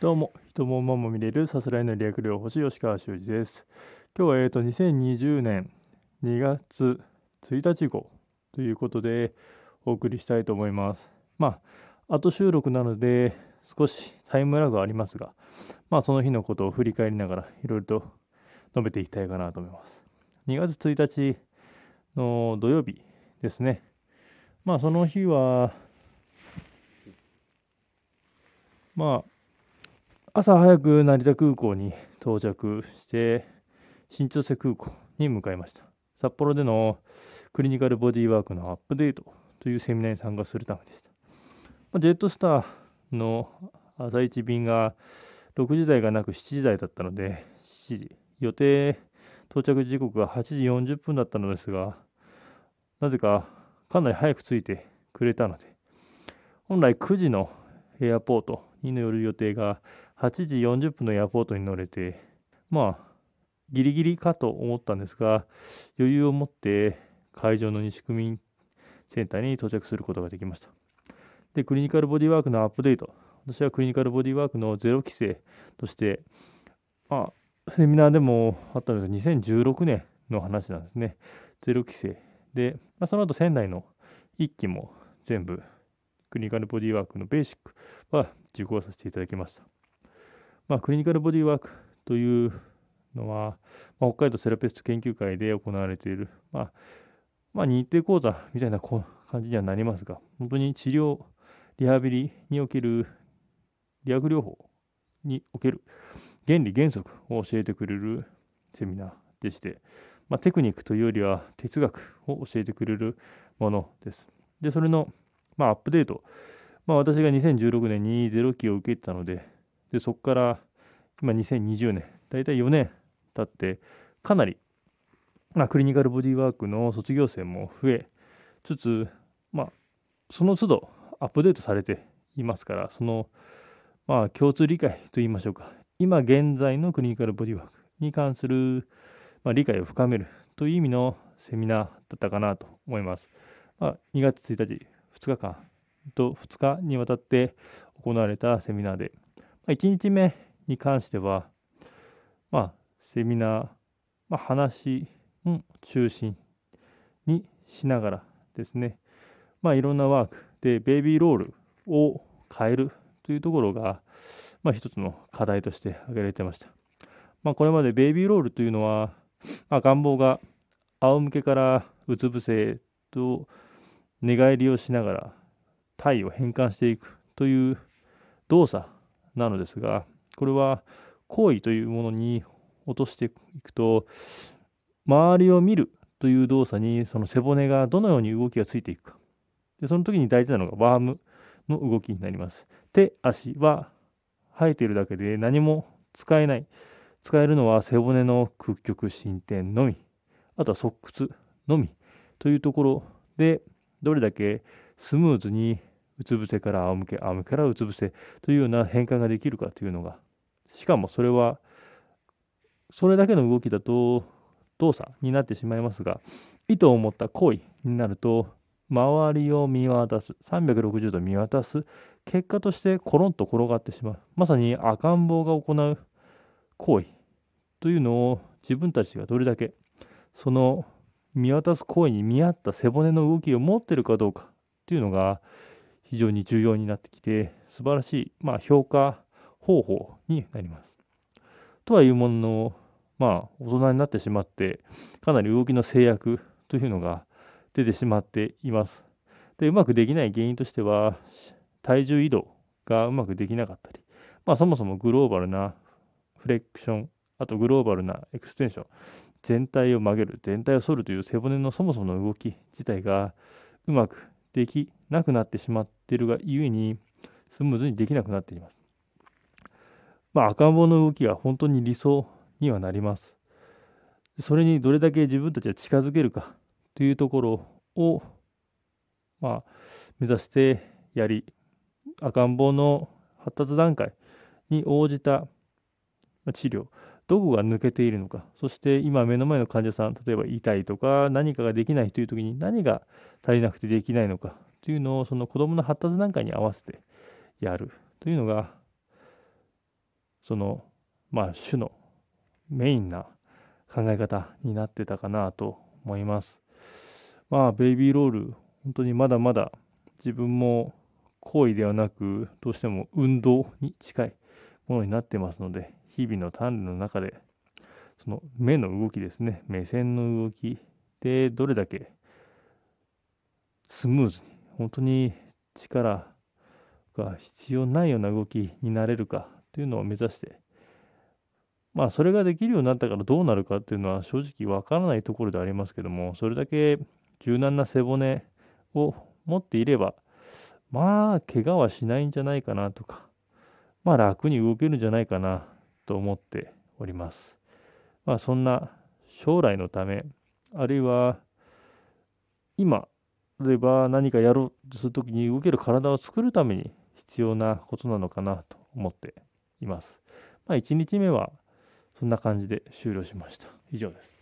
どうも、人も馬も見れるさすらいの略療法士吉川修司です。今日は、えーと、2020年2月1日号ということでお送りしたいと思います。まあ、後収録なので少しタイムラグありますが、まあ、その日のことを振り返りながらいろいろと述べていきたいかなと思います。2月1日の土曜日ですね。まあ、その日は、まあ、朝早く成田空港に到着して新千歳空港に向かいました。札幌でのクリニカルボディワークのアップデートというセミナーに参加するためでした、ジェットスターの朝一便が6時台がなく7時台だったので7時。予定到着時刻が8時40分だったのですがなぜかかなり早く着いてくれたので本来9時のエアポートに乗る予定が8時40分のエアポートに乗れて、まあ、ギリギリかと思ったんですが、余裕を持って会場の西区民センターに到着することができました。で、クリニカルボディワークのアップデート。私はクリニカルボディワークのゼロ規制として、まあ、セミナーでもあったのですが、2016年の話なんですね。ゼロ規制。で、まあ、その後仙台の1期も全部クリニカルボディワークのベーシックは受講させていただきました。まあ、クリニカルボディワークというのは、まあ、北海道セラピスト研究会で行われている、まあ、まあ、日程講座みたいな感じにはなりますが、本当に治療、リハビリにおける理学療法における原理原則を教えてくれるセミナーでして、まあ、テクニックというよりは哲学を教えてくれるものです。で、それの、まあ、アップデート、まあ、私が2016年にゼロ期を受けてたので、でそこから今2020年、大体4年経って、かなり、まあ、クリニカルボディワークの卒業生も増えつつ、まあ、その都度アップデートされていますから、その、まあ、共通理解といいましょうか、今現在のクリニカルボディワークに関する、まあ、理解を深めるという意味のセミナーだったかなと思います。まあ、2月1日、2日間と2日にわたって行われたセミナーで、1日目に関しては、まあ、セミナー、まあ、話を中心にしながらですね、まあ、いろんなワークでベイビーロールを変えるというところが、まあ、一つの課題として挙げられてました。まあ、これまでベイビーロールというのは、まあ、願望が仰向けからうつ伏せと寝返りをしながら体を変換していくという動作なのですが、これは行為というものに落としていくと、周りを見るという動作にその背骨がどのように動きがついていくか。でその時に大事なのがワームの動きになります。手、足は生えているだけで何も使えない。使えるのは背骨の屈曲伸展のみ。あとは側屈のみというところで、どれだけスムーズにうつ伏せから仰向け、仰向けからうつ伏せというような変換ができるかというのが、しかもそれは、それだけの動きだと動作になってしまいますが、意図を持った行為になると、周りを見渡す、360度見渡す、結果としてコロンと転がってしまう。まさに赤ん坊が行う行為というのを自分たちがどれだけその見渡す行為に見合った背骨の動きを持っているかどうかというのが非常に重要になってきて、素晴らしい、まあ、評価方法になります。とはいうものの、まあ、大人になってしまって、かなり動きの制約というのが出てしまっています。で、うまくできない原因としては、体重移動がうまくできなかったり、まあ、そもそもグローバルなフレクション、あとグローバルなエクステンション、全体を曲げる、全体を反るという背骨のそもそもの動き自体がうまくできなくなってしまっってるがゆえに、スムーズにできなくなっています。まあ、赤ん坊の動きが本当に理想にはなります。それにどれだけ自分たちが近づけるかというところを、まあ、目指してやり、赤ん坊の発達段階に応じた治療、どこが抜けているのか、そして今目の前の患者さん、例えば痛いとか何かができないという時に何が足りなくてできないのかというのをその子どもの発達段階に合わせてやるというのが、その、まあ、主のメインな考え方になってたかなと思います。まあ、ベイビーロール、本当にまだまだ自分も行為ではなく、どうしても運動に近いものになってますので、日々の鍛錬の中で、その目の動きですね、目線の動きでどれだけスムーズに、本当に力が必要ないような動きになれるかというのを目指して、まあそれができるようになったからどうなるかっていうのは正直わからないところでありますけども、それだけ柔軟な背骨を持っていれば、まあ怪我はしないんじゃないかなとか、まあ楽に動けるんじゃないかなと思っております。まあそんな将来のため、あるいは今、例えば何かやろうとするときに動ける体を作るために必要なことなのかなと思っています。まあ1日目はそんな感じで終了しました。以上です。